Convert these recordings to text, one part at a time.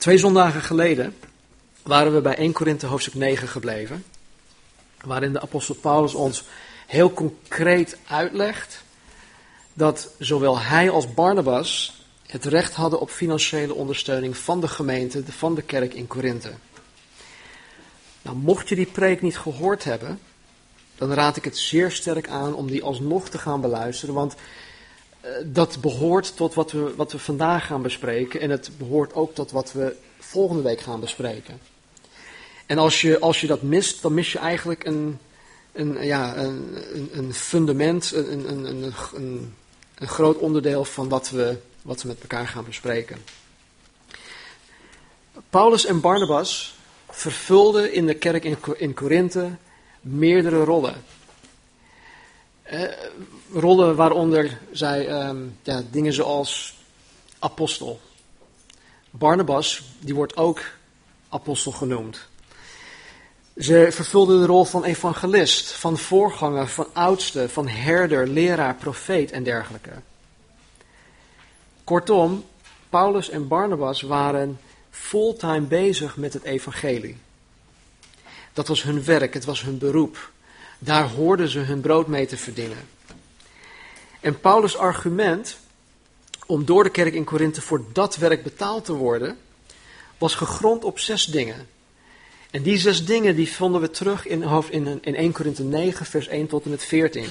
Twee zondagen geleden waren we bij 1 Korinthe hoofdstuk 9 gebleven, waarin de apostel Paulus ons heel concreet uitlegt dat zowel hij als Barnabas het recht hadden op financiële ondersteuning van de gemeente, van de kerk in Korinthe. Nou, mocht je die preek niet gehoord hebben, dan raad ik het zeer sterk aan om die alsnog te gaan beluisteren, want dat behoort tot wat we, wat we vandaag gaan bespreken en het behoort ook tot wat we volgende week gaan bespreken. En als je, als je dat mist, dan mis je eigenlijk een, een, ja, een, een fundament, een, een, een, een, een groot onderdeel van wat we, wat we met elkaar gaan bespreken. Paulus en Barnabas vervulden in de kerk in, in Korinthe meerdere rollen. Rollen waaronder zij um, ja, dingen zoals apostel. Barnabas, die wordt ook apostel genoemd. Ze vervulden de rol van evangelist, van voorganger, van oudste, van herder, leraar, profeet en dergelijke. Kortom, Paulus en Barnabas waren fulltime bezig met het evangelie. Dat was hun werk, het was hun beroep. Daar hoorden ze hun brood mee te verdienen. En Paulus' argument om door de kerk in Korinthe voor dat werk betaald te worden, was gegrond op zes dingen. En die zes dingen die vonden we terug in, in, in 1 Korinthe 9, vers 1 tot en met 14.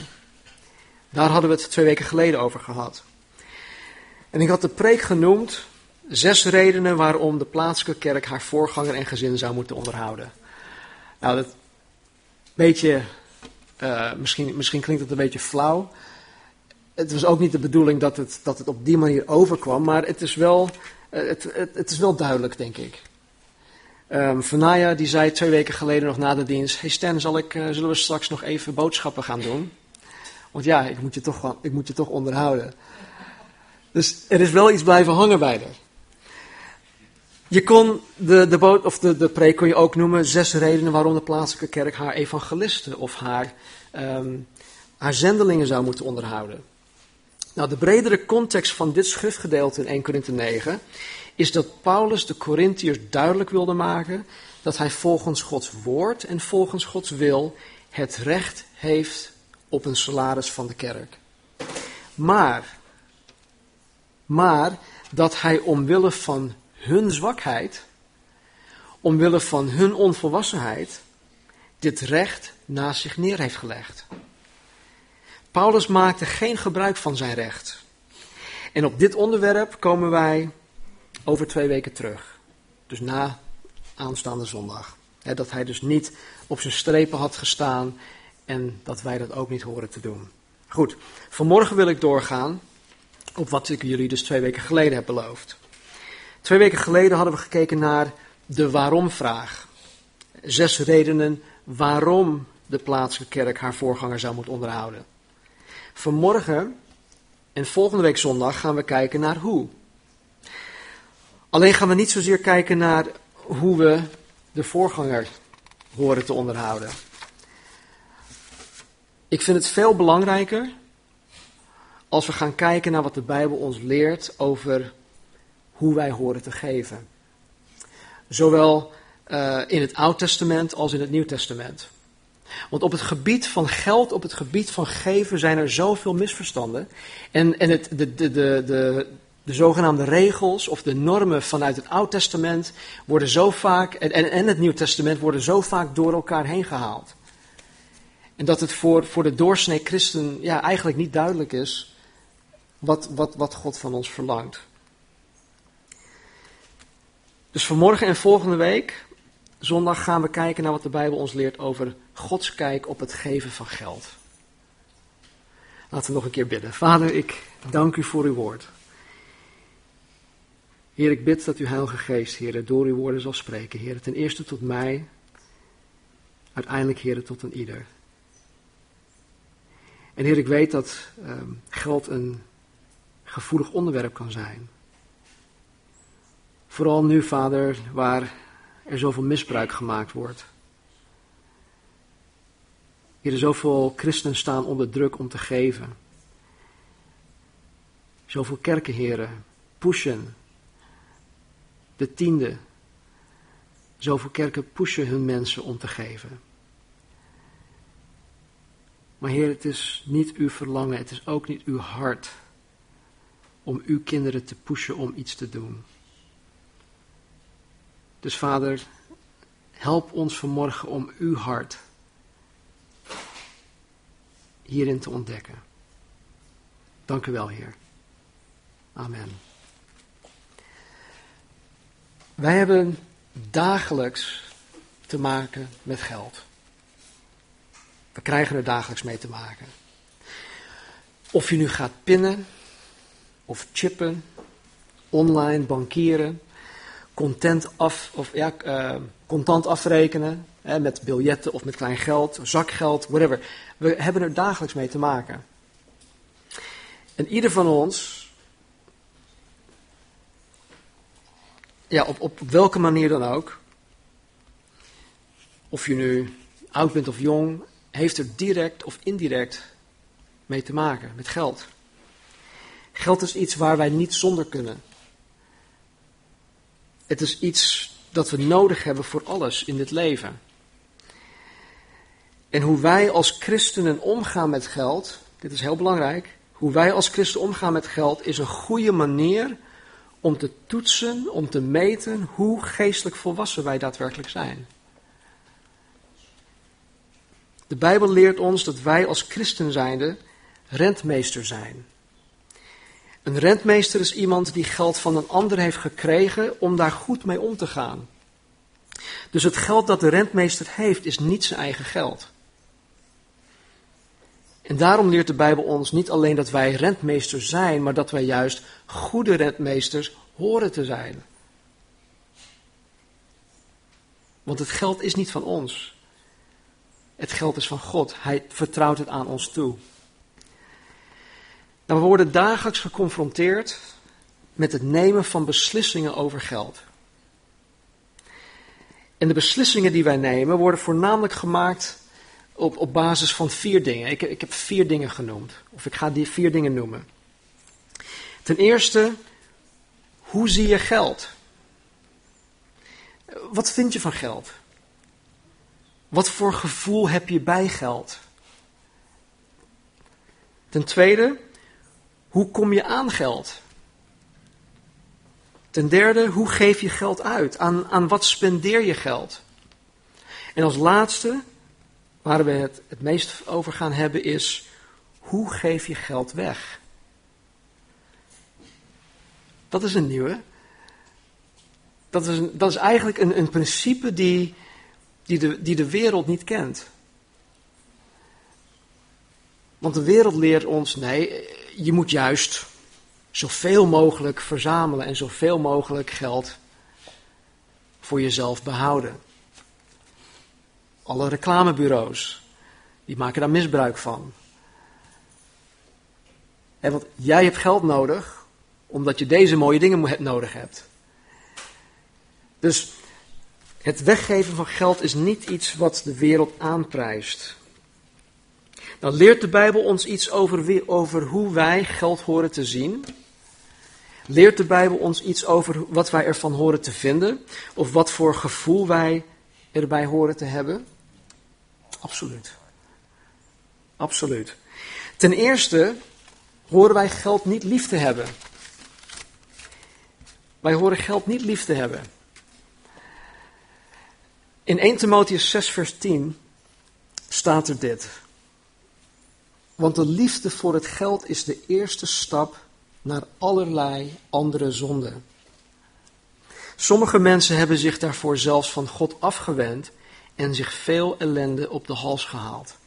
Daar hadden we het twee weken geleden over gehad. En ik had de preek genoemd, zes redenen waarom de plaatselijke kerk haar voorganger en gezin zou moeten onderhouden. Nou, dat beetje, uh, misschien, misschien klinkt het een beetje flauw. Het was ook niet de bedoeling dat het, dat het op die manier overkwam, maar het is wel, uh, het, het, is wel duidelijk, denk ik. Um, die zei twee weken geleden nog na de dienst: Hey Stan, zal ik, uh, zullen we straks nog even boodschappen gaan doen? Want ja, ik moet je toch, ik moet je toch onderhouden. Dus er is wel iets blijven hangen bij haar. Je kon de, de, of de, de preek kon je ook noemen zes redenen waarom de plaatselijke kerk haar evangelisten of haar, um, haar zendelingen zou moeten onderhouden. Nou, de bredere context van dit schriftgedeelte in 1 Korinthe 9 is dat Paulus de Corinthiërs duidelijk wilde maken dat hij volgens Gods woord en volgens Gods wil het recht heeft op een salaris van de kerk. Maar, maar dat hij omwille van hun zwakheid, omwille van hun onvolwassenheid, dit recht naast zich neer heeft gelegd. Paulus maakte geen gebruik van zijn recht. En op dit onderwerp komen wij over twee weken terug. Dus na aanstaande zondag. dat hij dus niet op zijn strepen had gestaan en dat wij dat ook niet horen te doen. Goed, vanmorgen wil ik doorgaan op wat ik jullie dus twee weken geleden heb beloofd. Twee weken geleden hadden we gekeken naar de waarom-vraag. Zes redenen waarom de plaatselijke kerk haar voorganger zou moeten onderhouden. Vanmorgen en volgende week zondag gaan we kijken naar hoe. Alleen gaan we niet zozeer kijken naar hoe we de voorganger horen te onderhouden. Ik vind het veel belangrijker als we gaan kijken naar wat de Bijbel ons leert over hoe wij horen te geven. Zowel uh, in het Oud Testament als in het Nieuw Testament. Want op het gebied van geld, op het gebied van geven zijn er zoveel misverstanden. En, en het, de, de, de, de, de zogenaamde regels of de normen vanuit het Oud Testament worden zo vaak, en, en, het Nieuw Testament worden zo vaak door elkaar heen gehaald. En dat het voor, voor de doorsnee christen ja, eigenlijk niet duidelijk is wat, wat, wat God van ons verlangt. Dus vanmorgen en volgende week, zondag, gaan we kijken naar wat de Bijbel ons leert over Gods kijk op het geven van geld. Laten we nog een keer bidden. Vader, ik dank u voor uw woord. Heer, ik bid dat uw Heilige Geest, Heer, door uw woorden zal spreken. Heer, ten eerste tot mij, uiteindelijk, Heer, tot een ieder. En Heer, ik weet dat um, geld een gevoelig onderwerp kan zijn. Vooral nu, Vader, waar er zoveel misbruik gemaakt wordt. Heer, zoveel christenen staan onder druk om te geven. Zoveel kerken, heren, pushen de tiende. Zoveel kerken pushen hun mensen om te geven. Maar Heer, het is niet uw verlangen, het is ook niet uw hart om uw kinderen te pushen om iets te doen. Dus Vader, help ons vanmorgen om uw hart hierin te ontdekken. Dank u wel, Heer. Amen. Wij hebben dagelijks te maken met geld. We krijgen er dagelijks mee te maken. Of je nu gaat pinnen, of chippen, online bankieren, content, af, of, ja, uh, contant afrekenen, met biljetten of met klein geld, zakgeld, whatever. We hebben er dagelijks mee te maken. En ieder van ons, ja, op, op welke manier dan ook, of je nu oud bent of jong, heeft er direct of indirect mee te maken, met geld. Geld is iets waar wij niet zonder kunnen. Het is iets dat we nodig hebben voor alles in dit leven. En hoe wij als christenen omgaan met geld, dit is heel belangrijk, hoe wij als christen omgaan met geld is een goede manier om te toetsen, om te meten hoe geestelijk volwassen wij daadwerkelijk zijn. De Bijbel leert ons dat wij als christen zijnde rentmeester zijn. Een rentmeester is iemand die geld van een ander heeft gekregen om daar goed mee om te gaan. Dus het geld dat de rentmeester heeft is niet zijn eigen geld. En daarom leert de Bijbel ons niet alleen dat wij rentmeester zijn, maar dat wij juist goede rentmeesters horen te zijn. Want het geld is niet van ons. Het geld is van God. Hij vertrouwt het aan ons toe. Nou, we worden dagelijks geconfronteerd met het nemen van beslissingen over geld. En de beslissingen die wij nemen worden voornamelijk gemaakt op, op basis van vier dingen. Ik, ik heb vier dingen genoemd. Of ik ga die vier dingen noemen. Ten eerste, hoe zie je geld? Wat vind je van geld? Wat voor gevoel heb je bij geld? Ten tweede, hoe kom je aan geld? Ten derde, hoe geef je geld uit? Aan, aan wat spendeer je geld? En als laatste, waar we het het meest over gaan hebben, is hoe geef je geld weg? Dat is een nieuwe. Dat is, een, dat is eigenlijk een, een principe die, die, de, die de wereld niet kent. Want de wereld leert ons, nee, je moet juist zoveel mogelijk verzamelen en zoveel mogelijk geld voor jezelf behouden. Alle reclamebureaus, die maken daar misbruik van. En want jij hebt geld nodig, omdat je deze mooie dingen nodig hebt. Dus het weggeven van geld is niet iets wat de wereld aanprijst. Dan leert de Bijbel ons iets over, over hoe wij geld horen te zien. Leert de Bijbel ons iets over wat wij ervan horen te vinden? Of wat voor gevoel wij erbij horen te hebben? Absoluut. Absoluut. Ten eerste horen wij geld niet lief te hebben. Wij horen geld niet lief te hebben. In 1 Timotheus 6, vers 10 staat er dit. Want de liefde voor het geld is de eerste stap naar allerlei andere zonden. Sommige mensen hebben zich daarvoor zelfs van God afgewend en zich veel ellende op de hals gehaald.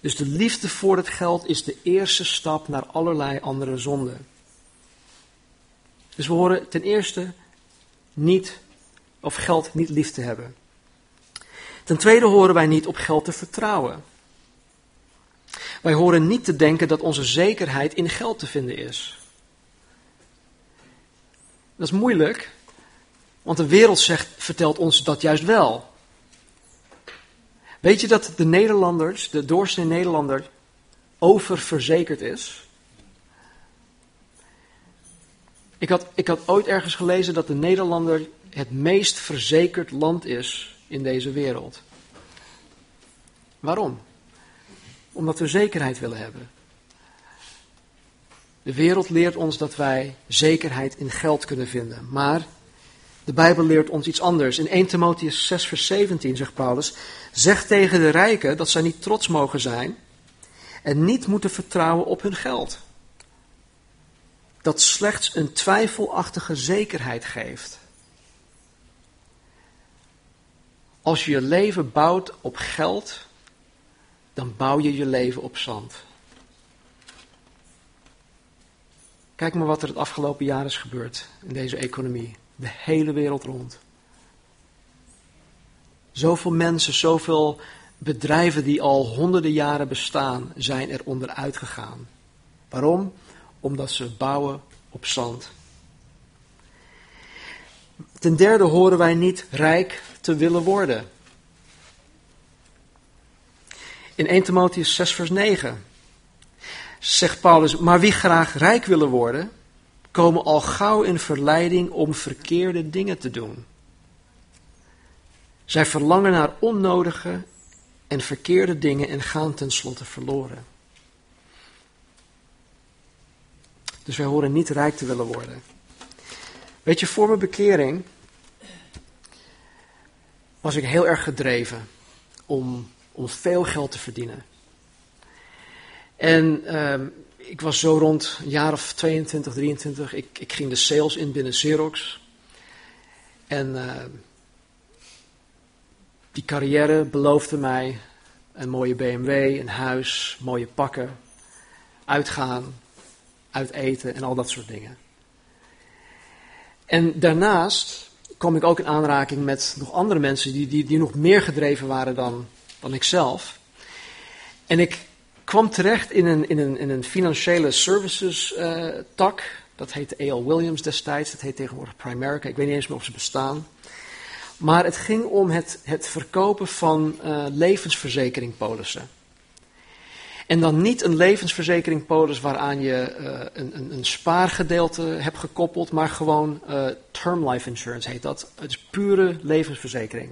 Dus de liefde voor het geld is de eerste stap naar allerlei andere zonden. Dus we horen ten eerste niet, of geld niet lief te hebben. Ten tweede horen wij niet op geld te vertrouwen. Wij horen niet te denken dat onze zekerheid in geld te vinden is. Dat is moeilijk, want de wereld zegt, vertelt ons dat juist wel. Weet je dat de Nederlanders, de doorsnee Nederlander, oververzekerd is? Ik had, ik had ooit ergens gelezen dat de Nederlander het meest verzekerd land is in deze wereld. Waarom? Omdat we zekerheid willen hebben. De wereld leert ons dat wij zekerheid in geld kunnen vinden. Maar de Bijbel leert ons iets anders. In 1 Timotheus 6, vers 17 zegt Paulus: Zeg tegen de rijken dat zij niet trots mogen zijn en niet moeten vertrouwen op hun geld. Dat slechts een twijfelachtige zekerheid geeft. Als je je leven bouwt op geld, dan bouw je je leven op zand. Kijk maar wat er het afgelopen jaar is gebeurd in deze economie. De hele wereld rond. Zoveel mensen, zoveel bedrijven die al honderden jaren bestaan, zijn er onderuit gegaan. Waarom? Omdat ze bouwen op zand. Ten derde horen wij niet rijk te willen worden. In 1 Timotheus 6 vers 9 zegt Paulus, maar wie graag rijk willen worden, komen al gauw in verleiding om verkeerde dingen te doen. Zij verlangen naar onnodige en verkeerde dingen en gaan tenslotte verloren. Dus wij horen niet rijk te willen worden. Weet je, voor mijn bekering was ik heel erg gedreven om, om veel geld te verdienen. En uh, ik was zo rond een jaar of 22, 23. Ik, ik ging de sales in binnen Xerox. En uh, die carrière beloofde mij een mooie BMW, een huis, mooie pakken, uitgaan, uiteten en al dat soort dingen. En daarnaast kwam ik ook in aanraking met nog andere mensen die, die, die nog meer gedreven waren dan, dan ik zelf. En ik kwam terecht in een, in een, in een financiële services uh, tak. Dat heette A.L. Williams destijds, dat heet tegenwoordig Primerica. Ik weet niet eens meer of ze bestaan. Maar het ging om het, het verkopen van uh, levensverzekeringpolissen. En dan niet een levensverzekeringpolis waaraan je uh, een, een, een, spaargedeelte hebt gekoppeld, maar gewoon term life insurance heet dat. Het is pure levensverzekering.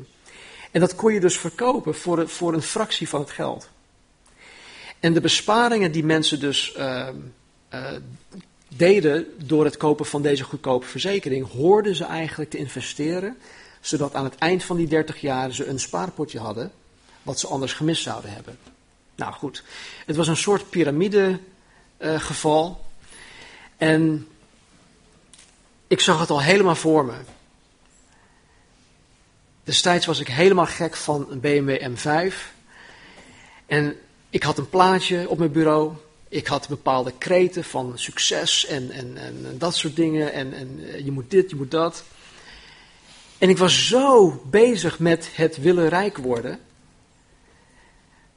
En dat kon je dus verkopen voor, voor een fractie van het geld. En de besparingen die mensen dus uh, uh, deden door het kopen van deze goedkope verzekering, hoorden ze eigenlijk te investeren, zodat aan het eind van die 30 jaar ze een spaarpotje hadden, wat ze anders gemist zouden hebben. Nou goed, het was een soort piramidegeval. Uh, en ik zag het al helemaal voor me. Destijds was ik helemaal gek van een BMW M5. En ik had een plaatje op mijn bureau. Ik had bepaalde kreten van succes en, en, en dat soort dingen. En, en eh, je moet dit, je moet dat. En ik was zo bezig met het willen rijk worden.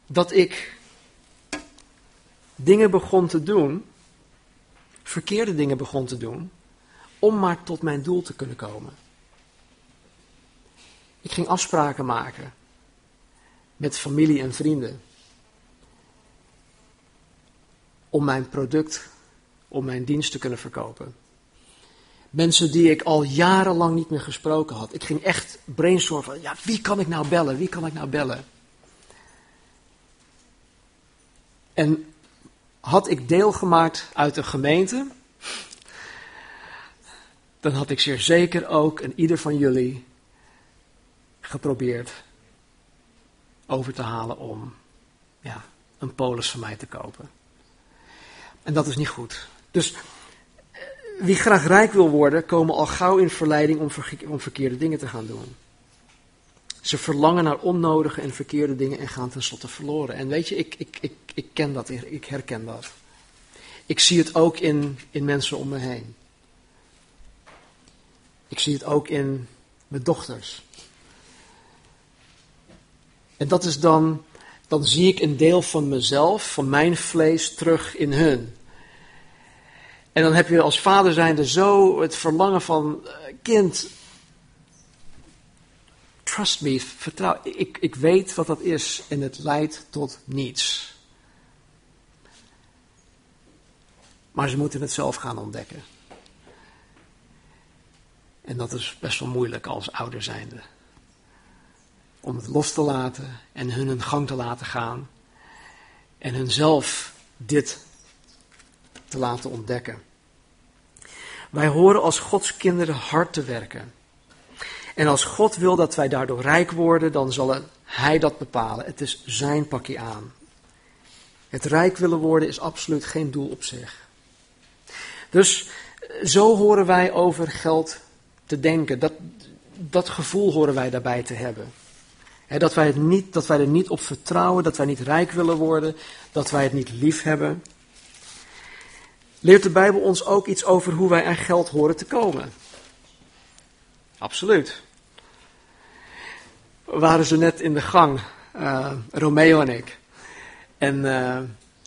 Dat ik dingen begon te doen. Verkeerde dingen begon te doen. Om maar tot mijn doel te kunnen komen. Ik ging afspraken maken. Met familie en vrienden om mijn product, om mijn dienst te kunnen verkopen. Mensen die ik al jarenlang niet meer gesproken had. Ik ging echt brainstormen van, ja, wie kan ik nou bellen? Wie kan ik nou bellen? En had ik deel gemaakt uit een gemeente, dan had ik zeer zeker ook en ieder van jullie geprobeerd over te halen om ja, een polis van mij te kopen. En dat is niet goed. Dus eh, wie graag rijk wil worden, komen al gauw in verleiding om, om verkeerde dingen te gaan doen. Ze verlangen naar onnodige en verkeerde dingen en gaan tenslotte verloren. En weet je, ik, ik, ik, ik ken dat, ik herken dat. Ik zie het ook in, in mensen om me heen. Ik zie het ook in mijn dochters. En dat is dan dan zie ik een deel van mezelf, van mijn vlees, terug in hun. En dan heb je als vader zijnde zo het verlangen van, uh, kind, trust me, vertrouw, ik, ik weet wat dat is en het leidt tot niets. Maar ze moeten het zelf gaan ontdekken. En dat is best wel moeilijk als ouder zijnde. Om het los te laten en hun hun gang te laten gaan. En hunzelf dit te laten ontdekken. Wij horen als Gods kinderen hard te werken. En als God wil dat wij daardoor rijk worden, dan zal Hij dat bepalen. Het is Zijn pakje aan. Het rijk willen worden is absoluut geen doel op zich. Dus zo horen wij over geld te denken. Dat, dat gevoel horen wij daarbij te hebben. Dat, wij het niet, dat wij er niet op vertrouwen, dat wij niet rijk willen worden, dat wij het niet lief hebben. Leert de Bijbel ons ook iets over hoe wij aan geld horen te komen? Absoluut. We waren zo net in de gang, uh, Romeo en ik. En uh,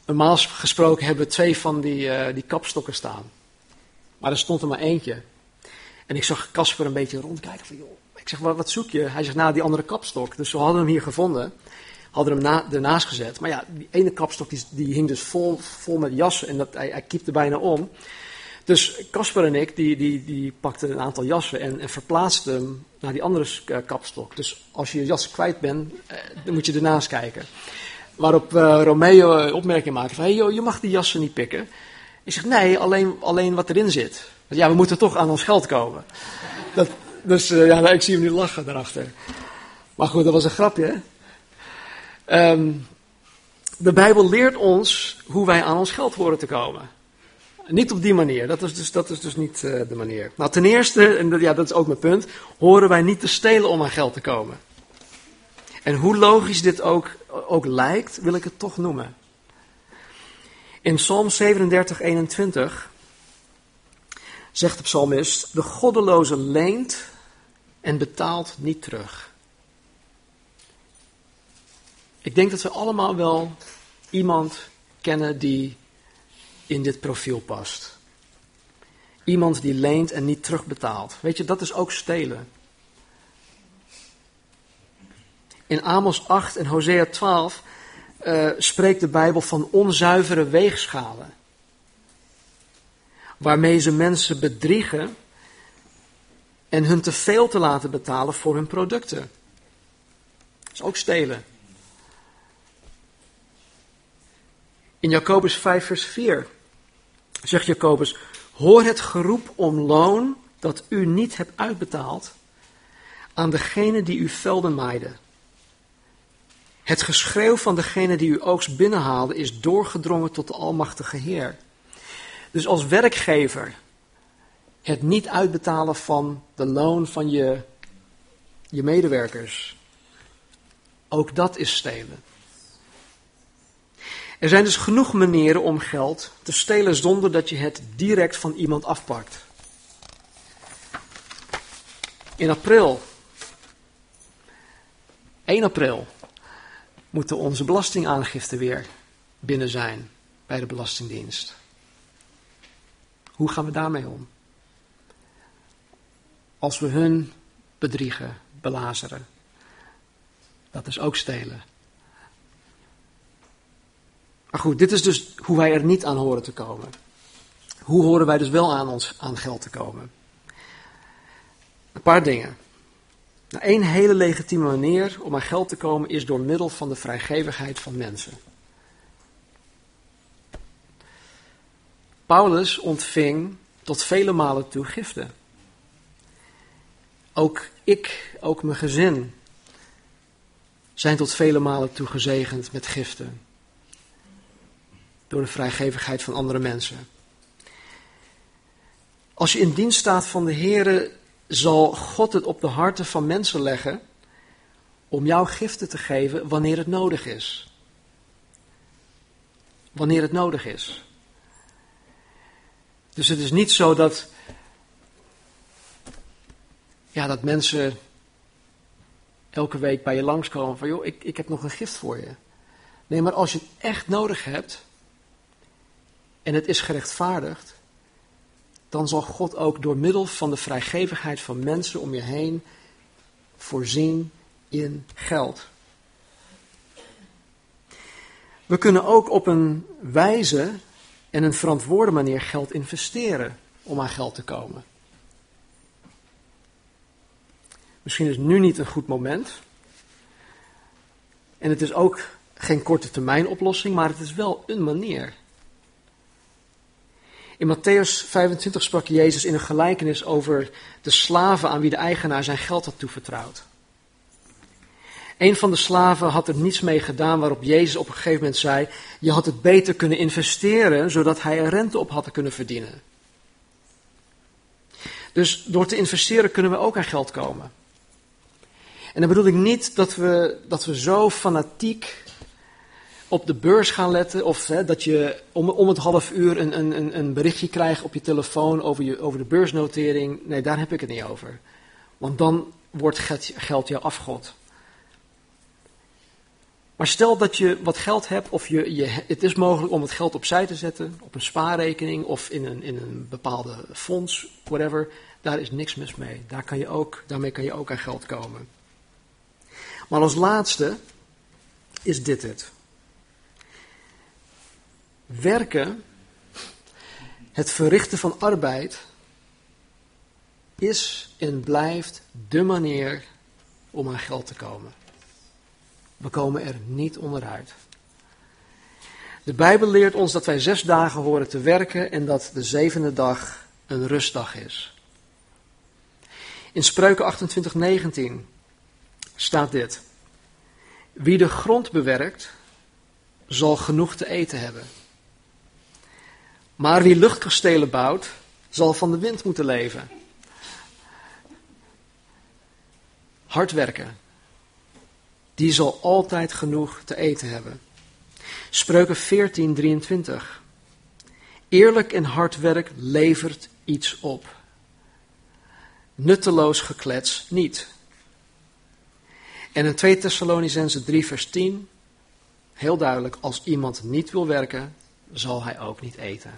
normaal gesproken hebben we twee van die, uh, die kapstokken staan. Maar er stond er maar eentje. En ik zag Casper een beetje rondkijken van, joh, ik zeg, wat, wat zoek je? Hij zegt, nou, die andere kapstok. Dus we hadden hem hier gevonden, hadden hem na, ernaast gezet. Maar ja, die ene kapstok die, die hing dus vol, vol met jassen en dat, hij, hij kiepte bijna om. Dus Casper en ik, die, die, die pakten een aantal jassen en, en verplaatsten hem naar die andere eh, kapstok. Dus als je je jas kwijt bent, eh, dan moet je ernaast kijken. Waarop uh, Romeo opmerking maakte van, hey joh, je mag die jassen niet pikken. Ik zeg, nee, alleen, alleen wat erin zit. Want ja, we moeten toch aan ons geld komen. Dat, dus uh, ja, ik zie hem nu lachen daarachter. Maar goed, dat was een grapje. Um, de Bijbel leert ons hoe wij aan ons geld horen te komen. Niet op die manier, dat is dus, dat is dus niet uh, de manier. Nou, ten eerste, en dat, ja, dat is ook mijn punt, horen wij niet te stelen om aan geld te komen. En hoe logisch dit ook, ook lijkt, wil ik het toch noemen. In Psalm 37, 21 zegt de psalmist: De goddeloze leent en betaalt niet terug. Ik denk dat we allemaal wel iemand kennen die in dit profiel past. Iemand die leent en niet terugbetaalt. Weet je, dat is ook stelen. In Amos 8 en Hosea 12 uh, spreekt de Bijbel van onzuivere weegschalen. Waarmee ze mensen bedriegen en hun te veel te laten betalen voor hun producten. Dat is ook stelen. In Jacobus 5, vers 4 zegt Jacobus: Hoor het geroep om loon dat u niet hebt uitbetaald aan degene die uw velden maaiden. Het geschreeuw van degene die uw oogst binnenhaalde is doorgedrongen tot de Almachtige Heer. Dus als werkgever het niet uitbetalen van de loon van je, je medewerkers, ook dat is stelen. Er zijn dus genoeg manieren om geld te stelen zonder dat je het direct van iemand afpakt. In april, 1 april, moeten onze belastingaangifte weer binnen zijn bij de Belastingdienst. Hoe gaan we daarmee om? Als we hun bedriegen, belazeren. Dat is ook stelen. Maar goed, dit is dus hoe wij er niet aan horen te komen. Hoe horen wij dus wel aan ons aan geld te komen? Een paar dingen. Nou, een hele legitieme manier om aan geld te komen is door middel van de vrijgevigheid van mensen. Paulus ontving tot vele malen toe giften. Ook ik, ook mijn gezin, zijn tot vele malen toe gezegend met giften. Door de vrijgevigheid van andere mensen. Als je in dienst staat van de Here, zal God het op de harten van mensen leggen om jou giften te geven wanneer het nodig is. Wanneer het nodig is. Dus het is niet zo dat, ja, dat mensen elke week bij je langskomen van, joh, ik, ik heb nog een gift voor je. Nee, maar als je het echt nodig hebt en het is gerechtvaardigd, dan zal God ook door middel van de vrijgevigheid van mensen om je heen voorzien in geld. We kunnen ook op een wijze en een verantwoorde manier geld investeren om aan geld te komen. Misschien is nu niet een goed moment. En het is ook geen korte termijn oplossing, maar het is wel een manier. In Matthäus 25 sprak Jezus in een gelijkenis over de slaven aan wie de eigenaar zijn geld had toevertrouwd. Een van de slaven had er niets mee gedaan, waarop Jezus op een gegeven moment zei: Je had het beter kunnen investeren, zodat hij er rente op had kunnen verdienen. Dus door te investeren kunnen we ook aan geld komen. En dan bedoel ik niet dat we, dat we zo fanatiek op de beurs gaan letten. Of hè, dat je om, om het half uur een, een, een berichtje krijgt op je telefoon over, je, over de beursnotering. Nee, daar heb ik het niet over. Want dan wordt geld, jouw afgod. Maar stel dat je wat geld hebt, of je, je, het is mogelijk om het geld opzij te zetten, op een spaarrekening of in een, in een bepaalde fonds, whatever. Daar is niks mis mee. Daar kan je ook, daarmee kan je ook aan geld komen. Maar als laatste is dit het. Werken, het verrichten van arbeid, is en blijft de manier om aan geld te komen. We komen er niet onderuit. De Bijbel leert ons dat wij zes dagen horen te werken en dat de zevende dag een rustdag is. In Spreuken 28, 19 staat dit. Wie de grond bewerkt, zal genoeg te eten hebben. Maar wie luchtkastelen bouwt, zal van de wind moeten leven. Hard werken. Die zal altijd genoeg te eten hebben. Spreuken 14, 23. Eerlijk en hard werk levert iets op. Nutteloos geklets niet. En in 2 Thessalonicense 3 vers 10, heel duidelijk, als iemand niet wil werken, zal hij ook niet eten.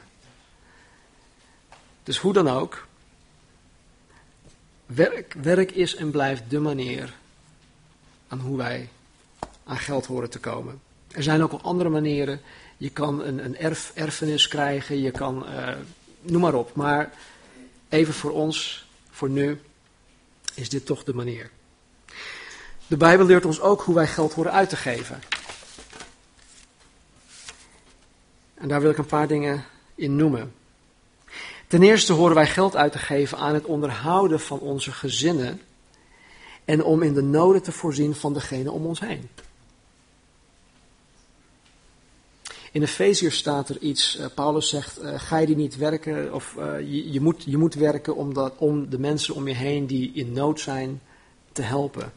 Dus hoe dan ook, werk, werk is en blijft de manier aan hoe wij aan geld horen te komen. Er zijn ook andere manieren. Je kan een, een erf, erfenis krijgen, je kan, uh, noem maar op. Maar even voor ons, voor nu, is dit toch de manier. De Bijbel leert ons ook hoe wij geld horen uit te geven. En daar wil ik een paar dingen in noemen. Ten eerste horen wij geld uit te geven aan het onderhouden van onze gezinnen en om in de noden te voorzien van degene om ons heen. In Efeziërs staat er iets, uh, Paulus zegt, uh, ga je niet werken, of uh, je, je, moet, je moet werken om, dat, om de mensen om je heen die in nood zijn te helpen.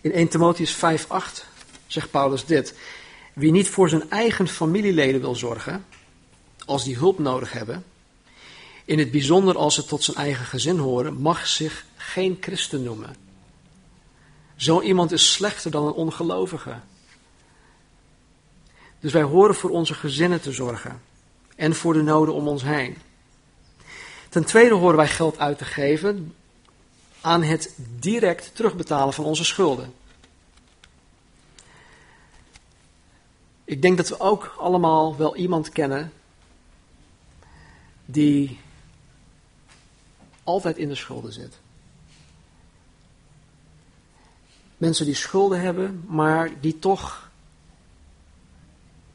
In 1 Timotheus 5:8 zegt Paulus dit: Wie niet voor zijn eigen familieleden wil zorgen, als die hulp nodig hebben, in het bijzonder als ze tot zijn eigen gezin horen, mag zich geen christen noemen. Zo iemand is slechter dan een ongelovige. Dus wij horen voor onze gezinnen te zorgen en voor de noden om ons heen. Ten tweede horen wij geld uit te geven aan het direct terugbetalen van onze schulden. Ik denk dat we ook allemaal wel iemand kennen die altijd in de schulden zit. Mensen die schulden hebben, maar die toch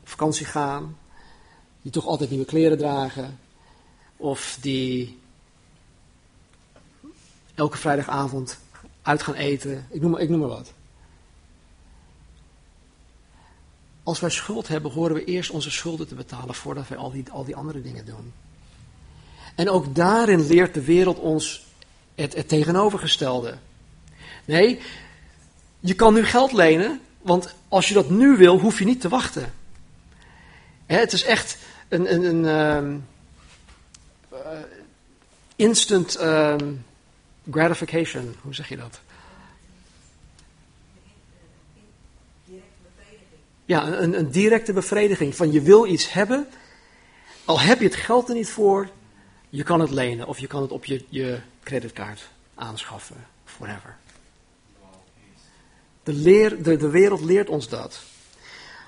op vakantie gaan, die toch altijd nieuwe kleren dragen, of die elke vrijdagavond uit gaan eten. Ik noem, maar, ik noem wat. Als wij schuld hebben, horen we eerst onze schulden te betalen voordat wij al die, al die andere dingen doen. En ook daarin leert de wereld ons het, het tegenovergestelde. Nee, je kan nu geld lenen, want als je dat nu wil, hoef je niet te wachten. het is echt een, een, een um, uh, instant um, gratification, hoe zeg je dat? Ja, een, een directe bevrediging van je wil iets hebben, al heb je het geld er niet voor, je kan het lenen of je kan het op je, je creditkaart aanschaffen, forever. De, leer, de, de wereld leert ons dat.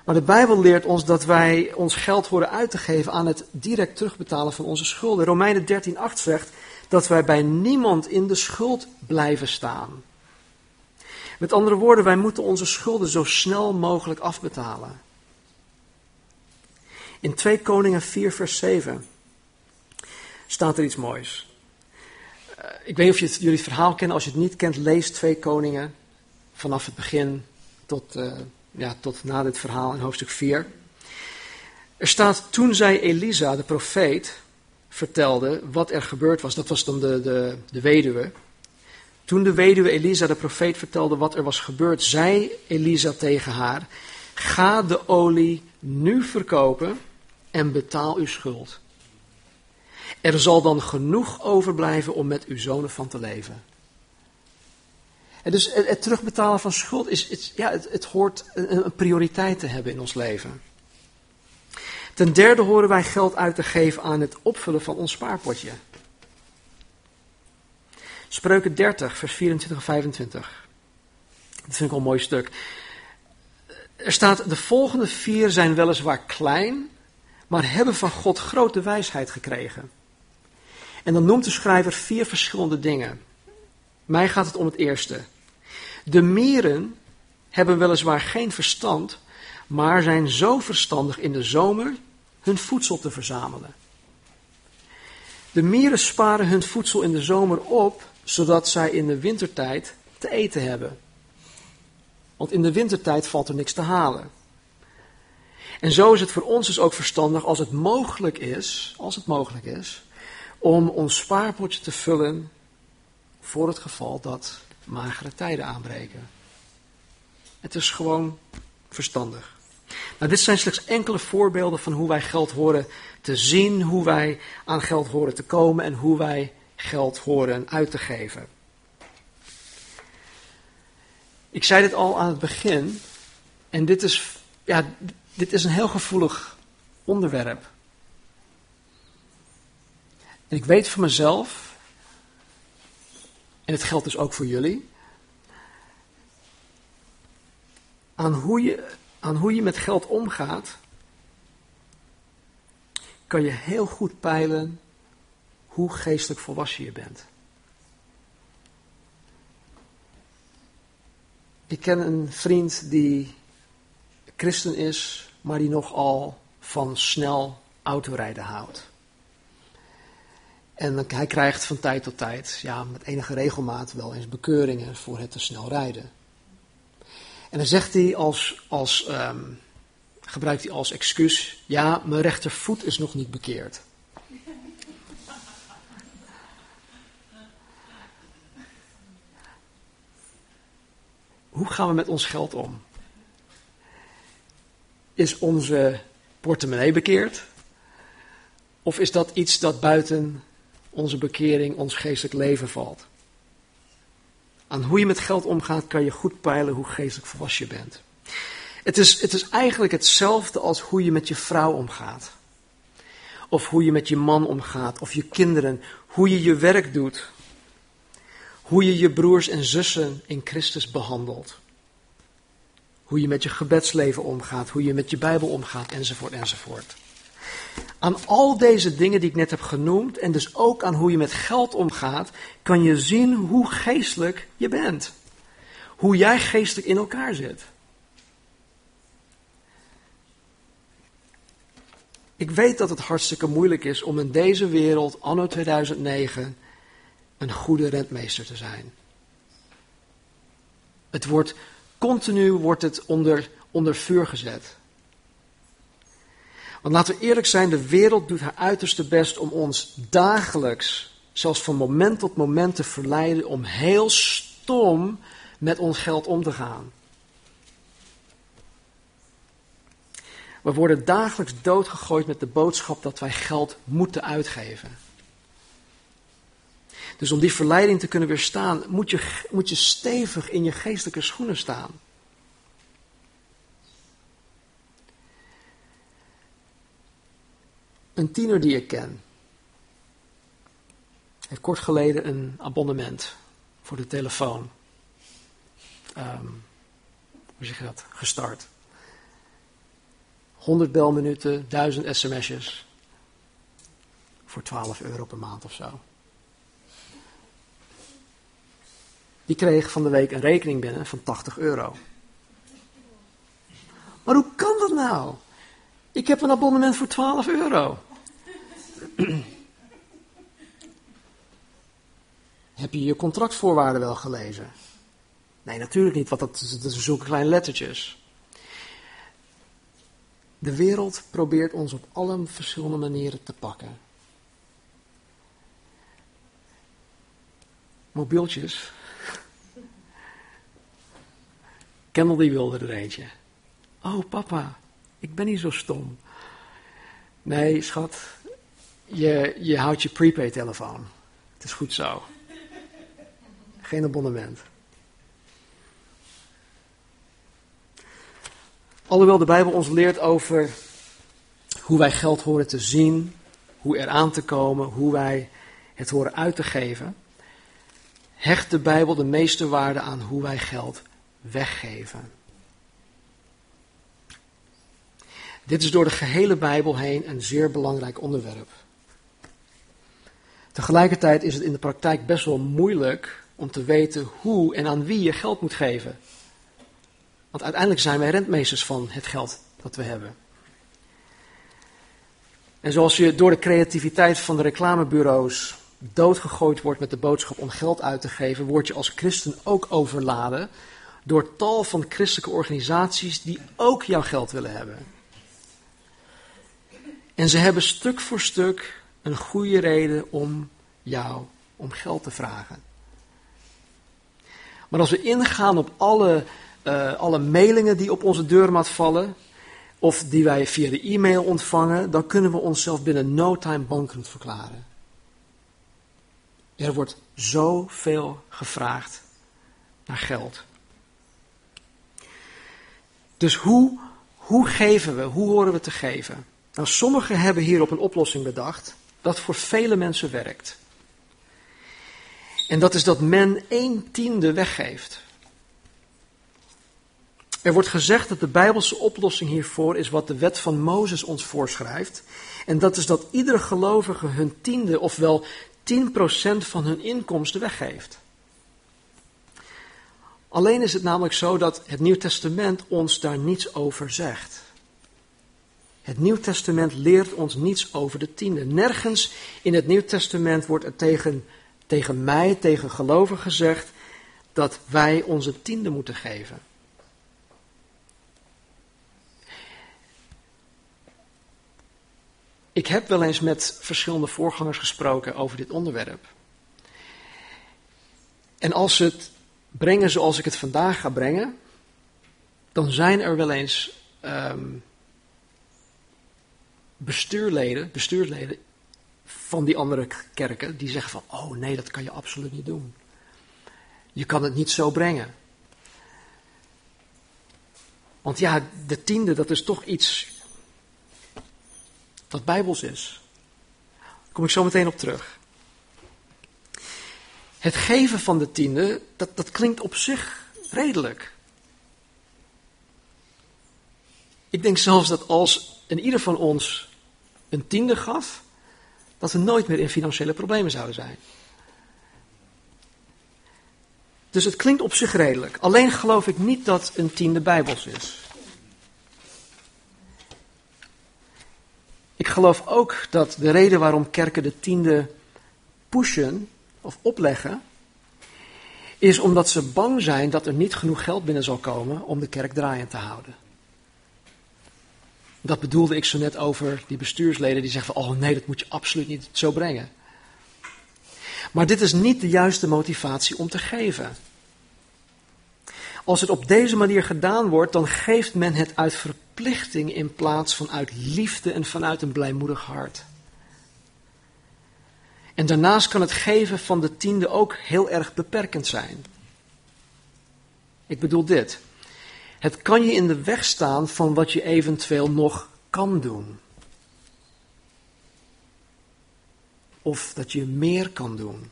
Maar de Bijbel leert ons dat wij ons geld horen uit te geven aan het direct terugbetalen van onze schulden. Romeinen 13:8 zegt: dat wij bij niemand in de schuld blijven staan. Met andere woorden, wij moeten onze schulden zo snel mogelijk afbetalen. In 2 Koningen 4, vers 7 staat er iets moois. Uh, ik weet niet of je het, jullie het verhaal kennen. Als je het niet kent, lees 2 Koningen vanaf het begin tot, uh, ja, tot na dit verhaal in hoofdstuk 4. Er staat, toen zij Elisa, de profeet, vertelde wat er gebeurd was. Dat was dan de, de, de weduwe. Toen de weduwe Elisa, de profeet, vertelde wat er was gebeurd, zei Elisa tegen haar: Ga de olie nu verkopen en betaal uw schuld. Er zal dan genoeg overblijven om met uw zonen van te leven. En dus het, terugbetalen van schuld is, het, ja, het, het hoort een, een prioriteit te hebben in ons leven. Ten derde horen wij geld uit te geven aan het opvullen van ons spaarpotje. Spreuken 30, vers 24 en 25. Dat vind ik wel een mooi stuk. Er staat, de volgende vier zijn weliswaar klein, maar hebben van God grote wijsheid gekregen. En dan noemt de schrijver vier verschillende dingen. Mij gaat het om het eerste. De mieren hebben weliswaar geen verstand, maar zijn zo verstandig in de zomer hun voedsel te verzamelen. De mieren sparen hun voedsel in de zomer op, zodat zij in de wintertijd te eten hebben. Want in de wintertijd valt er niks te halen. En zo is het voor ons dus ook verstandig als het mogelijk is, als het mogelijk is, om ons spaarpotje te vullen voor het geval dat magere tijden aanbreken. Het is gewoon verstandig. Nou, dit zijn slechts enkele voorbeelden van hoe wij geld horen te zien, hoe wij aan geld horen te komen en hoe wij geld horen uit te geven. Ik zei dit al aan het begin, en dit is, ja, dit is een heel gevoelig onderwerp. En ik weet van mezelf, en het geldt dus ook voor jullie, aan hoe je, aan hoe je met geld omgaat, kan je heel goed peilen hoe geestelijk volwassen je bent. Ik ken een vriend die christen is, maar die nogal van snel autorijden houdt. En hij krijgt van tijd tot tijd, ja, met enige regelmaat wel eens bekeuringen voor het te snel rijden. En dan zegt hij als, als um, gebruikt hij als excuus, ja, mijn rechtervoet is nog niet bekeerd. Hoe gaan we met ons geld om? Is onze portemonnee bekeerd? Of is dat iets dat buiten onze bekering, ons geestelijk leven valt? Aan hoe je met geld omgaat kan je goed peilen hoe geestelijk volwassen je bent. Het is, het is eigenlijk hetzelfde als hoe je met je vrouw omgaat. Of hoe je met je man omgaat, of je kinderen, hoe je je werk doet. Hoe je je broers en zussen in Christus behandelt. Hoe je met je gebedsleven omgaat, hoe je met je Bijbel omgaat, enzovoort, enzovoort. Aan al deze dingen die ik net heb genoemd, en dus ook aan hoe je met geld omgaat, kan je zien hoe geestelijk je bent. Hoe jij geestelijk in elkaar zit. Ik weet dat het hartstikke moeilijk is om in deze wereld, anno 2009, een goede rentmeester te zijn. Het wordt continu wordt het onder, onder vuur gezet. Want laten we eerlijk zijn, de wereld doet haar uiterste best om ons dagelijks, zelfs van moment tot moment te verleiden om heel stom met ons geld om te gaan. We worden dagelijks doodgegooid met de boodschap dat wij geld moeten uitgeven. Dus om die verleiding te kunnen weerstaan, moet je, moet je stevig in je geestelijke schoenen staan. Een tiener die ik ken, heeft kort geleden een abonnement voor de telefoon. Um, hoe zeg je dat? Gestart. 100 belminuten, 1000 sms'jes. Voor 12 euro per maand of zo. die kreeg van de week een rekening binnen van 80 euro. Maar hoe kan dat nou? Ik heb een abonnement voor 12 euro. heb je je contractvoorwaarden wel gelezen? Nee, natuurlijk niet, want dat, dat zijn zulke kleine lettertjes. De wereld probeert ons op alle verschillende manieren te pakken. Mobieltjes. Kendall die wilde er eentje. Oh papa, ik ben niet zo stom. Nee, schat, je, je houdt je prepaid telefoon. Het is goed zo. Geen abonnement. Alhoewel de Bijbel ons leert over hoe wij geld horen te zien, hoe er aan te komen, hoe wij het horen uit te geven, hecht de Bijbel de meeste waarde aan hoe wij geld weggeven. Dit is door de gehele Bijbel heen een zeer belangrijk onderwerp. Tegelijkertijd is het in de praktijk best wel moeilijk om te weten hoe en aan wie je geld moet geven. Want uiteindelijk zijn wij rentmeesters van het geld dat we hebben. En zoals je door de creativiteit van de reclamebureaus doodgegooid wordt met de boodschap om geld uit te geven, word je als christen ook overladen door tal van christelijke organisaties die ook jouw geld willen hebben. En ze hebben stuk voor stuk een goede reden om jou om geld te vragen. Maar als we ingaan op alle, uh, alle mailingen die op onze deurmat vallen, of die wij via de e-mail ontvangen, dan kunnen we onszelf binnen no time bankroet verklaren. Er wordt zoveel gevraagd naar geld. Dus hoe, hoe geven we? Hoe horen we te geven? Nou, sommigen hebben hierop een oplossing bedacht dat voor vele mensen werkt. En dat is dat men een tiende weggeeft. Er wordt gezegd dat de Bijbelse oplossing hiervoor is wat de wet van Mozes ons voorschrijft. En dat is dat iedere gelovige hun tiende, ofwel 10% van hun inkomsten weggeeft. Alleen is het namelijk zo dat het Nieuw Testament ons daar niets over zegt. Het Nieuw Testament leert ons niets over de tiende. Nergens in het Nieuw Testament wordt er tegen, tegen mij, tegen gelovigen gezegd dat wij onze tiende moeten geven. Ik heb wel eens met verschillende voorgangers gesproken over dit onderwerp. En als ze het brengen zoals ik het vandaag ga brengen, dan zijn er wel eens um, bestuurleden, bestuursleden van die andere kerken die zeggen van, oh nee, dat kan je absoluut niet doen. Je kan het niet zo brengen. Want ja, de tiende, dat is toch iets wat bijbels is. Daar kom ik zo meteen op terug. Het geven van de tiende, dat, dat klinkt op zich redelijk. Ik denk zelfs dat als een ieder van ons een tiende gaf, dat we nooit meer in financiële problemen zouden zijn. Dus het klinkt op zich redelijk. Alleen geloof ik niet dat een tiende bijbels is. Ik geloof ook dat de reden waarom kerken de tiende pushen of opleggen, is omdat ze bang zijn dat er niet genoeg geld binnen zal komen om de kerk draaiend te houden. Dat bedoelde ik zo net over die bestuursleden die zeggen van, oh nee, dat moet je absoluut niet zo brengen. Maar dit is niet de juiste motivatie om te geven. Als het op deze manier gedaan wordt, dan geeft men het uit verplichting in plaats van uit liefde en vanuit een blijmoedig hart. En daarnaast kan het geven van de tiende ook heel erg beperkend zijn. Ik bedoel dit. Het kan je in de weg staan van wat je eventueel nog kan doen. Of dat je meer kan doen.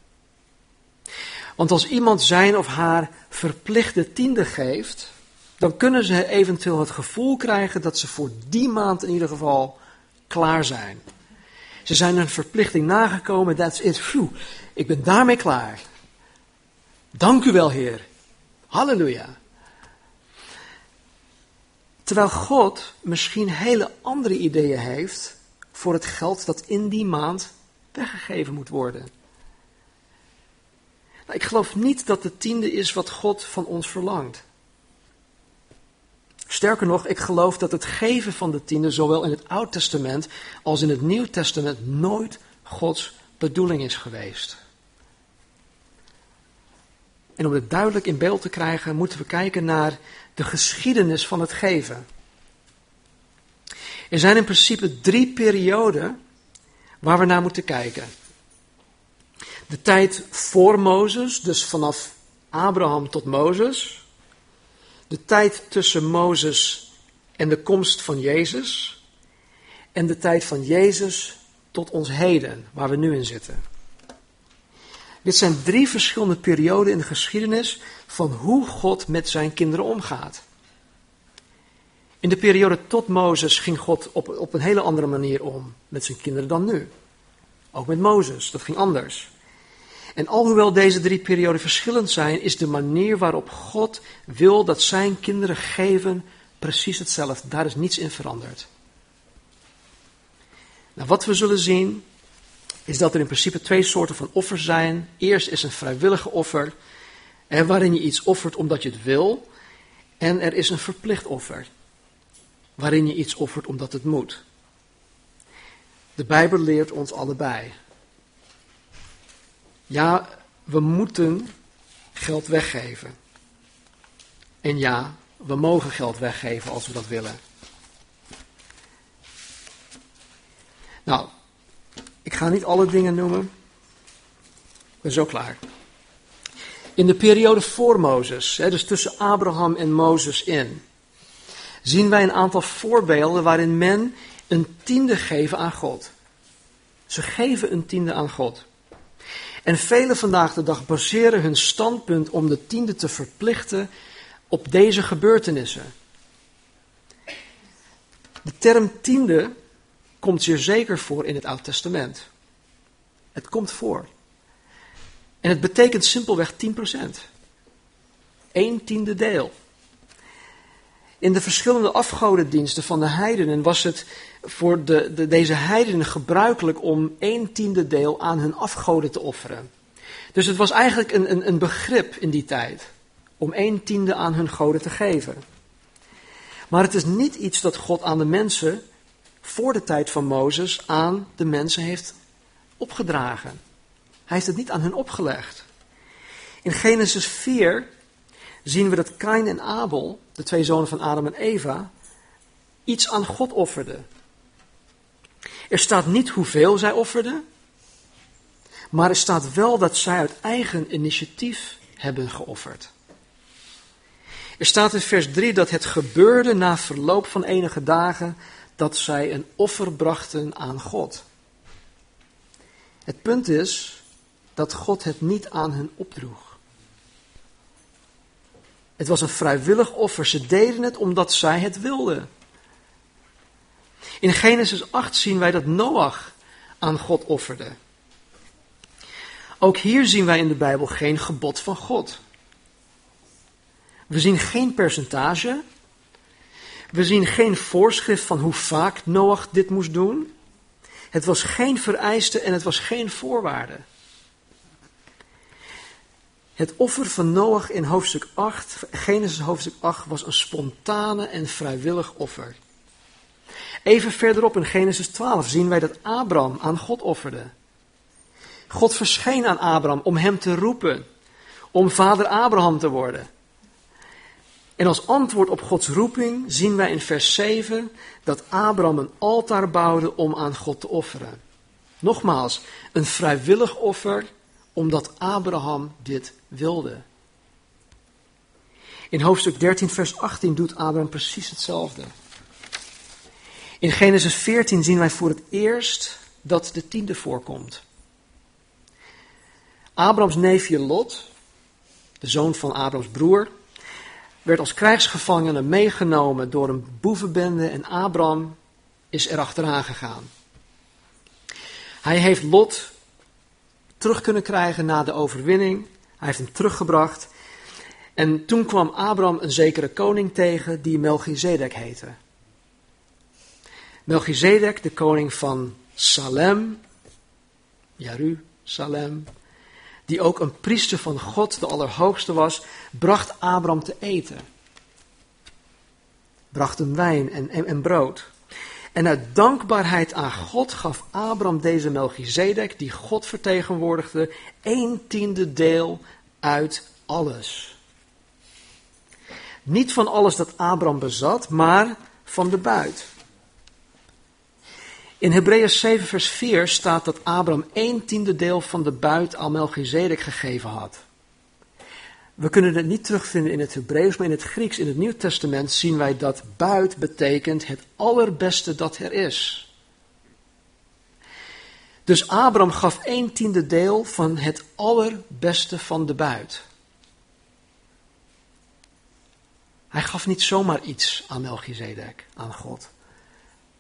Want als iemand zijn of haar verplichte tiende geeft, dan kunnen ze eventueel het gevoel krijgen dat ze voor die maand in ieder geval klaar zijn. Ze zijn een verplichting nagekomen, that's it, phew, ik ben daarmee klaar. Dank u wel, Heer. Halleluja. Terwijl God misschien hele andere ideeën heeft voor het geld dat in die maand weggegeven moet worden. Nou, ik geloof niet dat de tiende is wat God van ons verlangt. Sterker nog, ik geloof dat het geven van de tiende, zowel in het Oud Testament als in het Nieuw Testament, nooit Gods bedoeling is geweest. En om het duidelijk in beeld te krijgen, moeten we kijken naar de geschiedenis van het geven. Er zijn in principe drie perioden waar we naar moeten kijken. De tijd voor Mozes, dus vanaf Abraham tot Mozes. De tijd tussen Mozes en de komst van Jezus. En de tijd van Jezus tot ons heden, waar we nu in zitten. Dit zijn drie verschillende perioden in de geschiedenis van hoe God met zijn kinderen omgaat. In de periode tot Mozes ging God op, op een hele andere manier om met zijn kinderen dan nu. Ook met Mozes, dat ging anders. En alhoewel deze drie perioden verschillend zijn, is de manier waarop God wil dat zijn kinderen geven precies hetzelfde. Daar is niets in veranderd. Nou, wat we zullen zien is dat er in principe twee soorten van offers zijn. Eerst is een vrijwillige offer, waarin je iets offert omdat je het wil. En er is een verplicht offer, waarin je iets offert omdat het moet. De Bijbel leert ons allebei. Ja, we moeten geld weggeven. En ja, we mogen geld weggeven als we dat willen. Nou, ik ga niet alle dingen noemen. Ik ben zo klaar. In de periode voor Mozes, dus tussen Abraham en Mozes in, zien wij een aantal voorbeelden waarin men een tiende geven aan God. Ze geven een tiende aan God. En velen vandaag de dag baseren hun standpunt om de tiende te verplichten op deze gebeurtenissen. De term tiende komt zeer zeker voor in het Oude Testament. Het komt voor. En het betekent simpelweg 10%. Een tiende deel. In de verschillende afgodendiensten van de heidenen was het voor de, de, deze heidenen gebruikelijk om een tiende deel aan hun afgoden te offeren. Dus het was eigenlijk een, een, een begrip in die tijd om een tiende aan hun goden te geven. Maar het is niet iets dat God aan de mensen voor de tijd van Mozes aan de mensen heeft opgedragen. Hij heeft het niet aan hen opgelegd. In Genesis 4 zien we dat Kain en Abel, de twee zonen van Adam en Eva, iets aan God offerden. Er staat niet hoeveel zij offerden, maar er staat wel dat zij uit eigen initiatief hebben geofferd. Er staat in vers 3 dat het gebeurde na verloop van enige dagen dat zij een offer brachten aan God. Het punt is dat God het niet aan hen opdroeg. Het was een vrijwillig offer. Ze deden het omdat zij het wilden. In Genesis 8 zien wij dat Noach aan God offerde. Ook hier zien wij in de Bijbel geen gebod van God. We zien geen percentage. We zien geen voorschrift van hoe vaak Noach dit moest doen. Het was geen vereiste en het was geen voorwaarde. Het offer van Noach in hoofdstuk 8, Genesis hoofdstuk 8, was een spontane en vrijwillig offer. Even verderop in Genesis 12 zien wij dat Abraham aan God offerde. God verscheen aan Abraham om hem te roepen, om vader Abraham te worden. En als antwoord op Gods roeping zien wij in vers 7 dat Abraham een altaar bouwde om aan God te offeren. Nogmaals, een vrijwillig offer omdat Abraham dit wilde. In hoofdstuk 13, vers 18 doet Abraham precies hetzelfde. In Genesis 14 zien wij voor het eerst dat de tiende voorkomt. Abrahams neefje Lot, de zoon van Abrahams broer, werd als krijgsgevangene meegenomen door een boevenbende en Abraham is erachteraan gegaan. Hij heeft Lot terug kunnen krijgen na de overwinning. Hij heeft hem teruggebracht. En toen kwam Abraham een zekere koning tegen die Melchizedek heette. Melchizedek, de koning van Salem, Salem, die ook een priester van God, de Allerhoogste was, bracht Abraham te eten. Bracht hem wijn en, en, brood. En uit dankbaarheid aan God gaf Abraham deze Melchizedek, die God vertegenwoordigde, een tiende deel uit alles. Niet van alles dat Abraham bezat, maar van de buit. In Hebreeën 7 vers 4 staat dat Abraham een tiende deel van de buit aan Melchizedek gegeven had. We kunnen het niet terugvinden in het Hebreeuws, maar in het Grieks, in het Nieuw Testament, zien wij dat buit betekent het allerbeste dat er is. Dus Abraham gaf een tiende deel van het allerbeste van de buit. Hij gaf niet zomaar iets aan Melchizedek, aan God.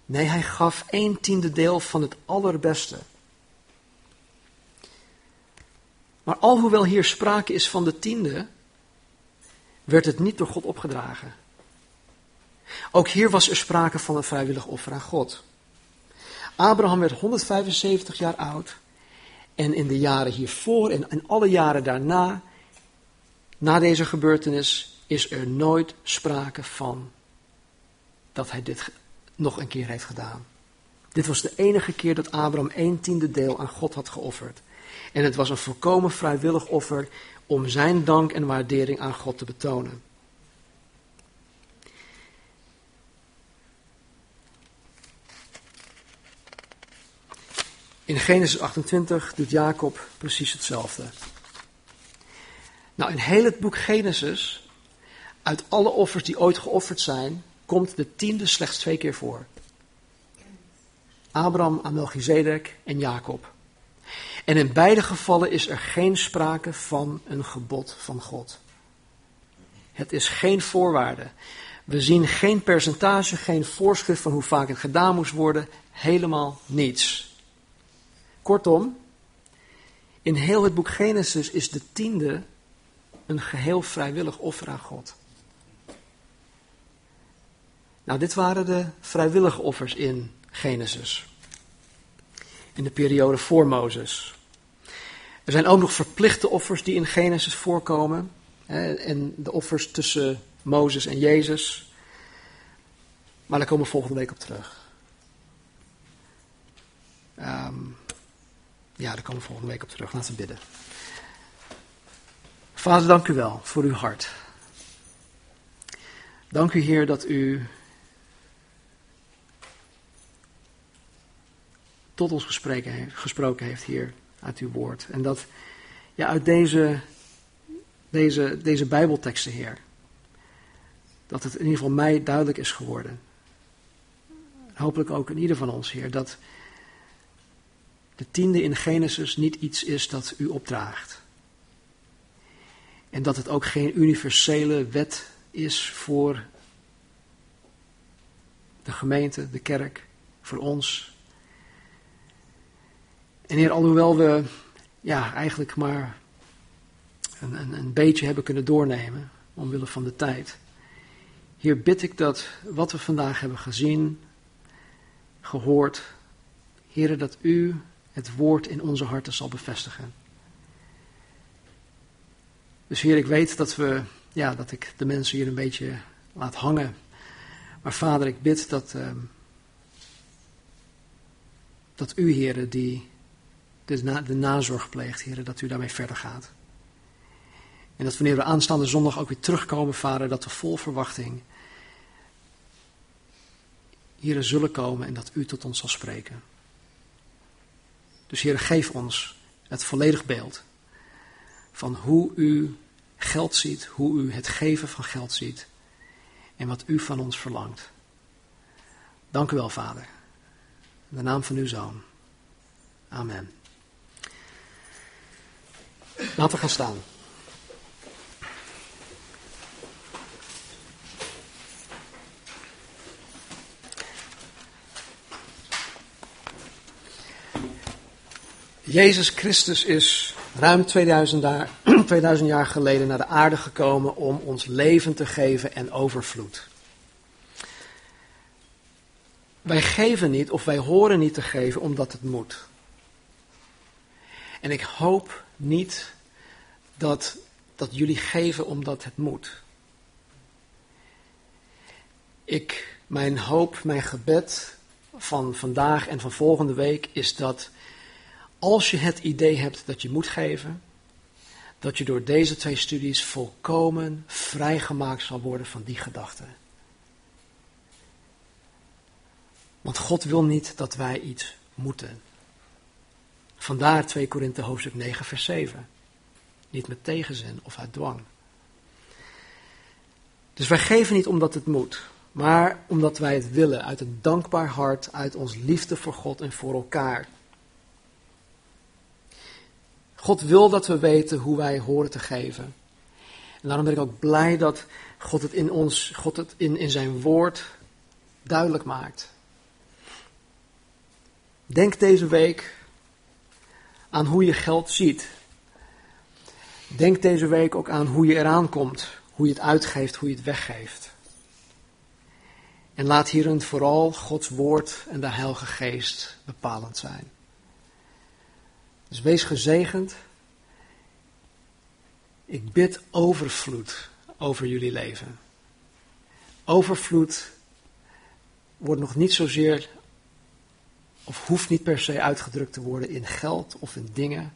Nee, hij gaf een tiende deel van het allerbeste. Maar alhoewel hier sprake is van de tiende, werd het niet door God opgedragen. Ook hier was er sprake van een vrijwillig offer aan God. Abraham werd 175 jaar oud en in de jaren hiervoor en in alle jaren daarna, na deze gebeurtenis, is er nooit sprake van dat hij dit nog een keer heeft gedaan. Dit was de enige keer dat Abraham een tiende deel aan God had geofferd. En het was een volkomen vrijwillig offer om zijn dank en waardering aan God te betonen. In Genesis 28 doet Jacob precies hetzelfde. Nou, in heel het boek Genesis, uit alle offers die ooit geofferd zijn, komt de tiende slechts twee keer voor. Abraham aan en Jacob. En in beide gevallen is er geen sprake van een gebod van God. Het is geen voorwaarde. We zien geen percentage, geen voorschrift van hoe vaak het gedaan moest worden. Helemaal niets. Kortom, in heel het boek Genesis is de tiende een geheel vrijwillig offer aan God. Nou, dit waren de vrijwillige offers in Genesis. In de periode voor Mozes. Er zijn ook nog verplichte offers die in Genesis voorkomen. En de offers tussen Mozes en Jezus. Maar daar komen we volgende week op terug. Um, ja, daar komen we volgende week op terug. Laten we bidden. Vader, dank u wel voor uw hart. Dank u, Heer, dat u tot ons gesproken heeft, hier uit uw woord. En dat ja, uit deze, deze, deze Bijbelteksten, Heer, dat het in ieder geval mij duidelijk is geworden. Hopelijk ook in ieder van ons, Heer, dat de tiende in Genesis niet iets is dat u opdraagt. En dat het ook geen universele wet is voor de gemeente, de kerk, voor ons, en Heer, alhoewel we ja, eigenlijk maar een, een, een beetje hebben kunnen doornemen, omwille van de tijd. Hier bid ik dat wat we vandaag hebben gezien, gehoord, Heer, dat U het woord in onze harten zal bevestigen. Dus Heer, ik weet dat we, ja, dat ik de mensen hier een beetje laat hangen. Maar Vader, ik bid dat, uh, dat U, Heer, die de, na, de nazorg pleegt, Heer, dat u daarmee verder gaat. En dat wanneer we aanstaande zondag ook weer terugkomen, Vader, dat we vol verwachting hier zullen komen en dat u tot ons zal spreken. Dus Heer, geef ons het volledig beeld van hoe u geld ziet, hoe u het geven van geld ziet en wat u van ons verlangt. Dank u wel, Vader. In de naam van uw Zoon. Amen. Laten we gaan staan. Jezus Christus is ruim 2000 jaar, 2000 jaar geleden naar de aarde gekomen om ons leven te geven en overvloed. Wij geven niet of wij horen niet te geven omdat het moet. En ik hoop niet dat, dat jullie geven omdat het moet. Ik, mijn hoop, mijn gebed van vandaag en van volgende week is dat als je het idee hebt dat je moet geven, dat je door deze twee studies volkomen vrijgemaakt zal worden van die gedachten. Want God wil niet dat wij iets moeten. Vandaar 2 Korinthe hoofdstuk 9 vers 7. Niet met tegenzin of uit dwang. Dus wij geven niet omdat het moet, maar omdat wij het willen, uit een dankbaar hart, uit ons liefde voor God en voor elkaar. God wil dat we weten hoe wij horen te geven. En daarom ben ik ook blij dat God het in ons, God het in, in zijn woord duidelijk maakt. Denk deze week aan hoe je geld ziet. Denk deze week ook aan hoe je eraan komt, hoe je het uitgeeft, hoe je het weggeeft. En laat hierin vooral Gods woord en de Heilige Geest bepalend zijn. Dus wees gezegend. Ik bid overvloed over jullie leven. Overvloed wordt nog niet zozeer, of hoeft niet per se uitgedrukt te worden in geld of in dingen,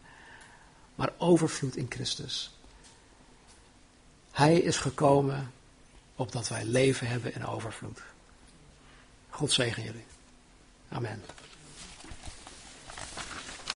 maar overvloed in Christus. Hij is gekomen opdat wij leven hebben in overvloed. God zegen jullie. Amen.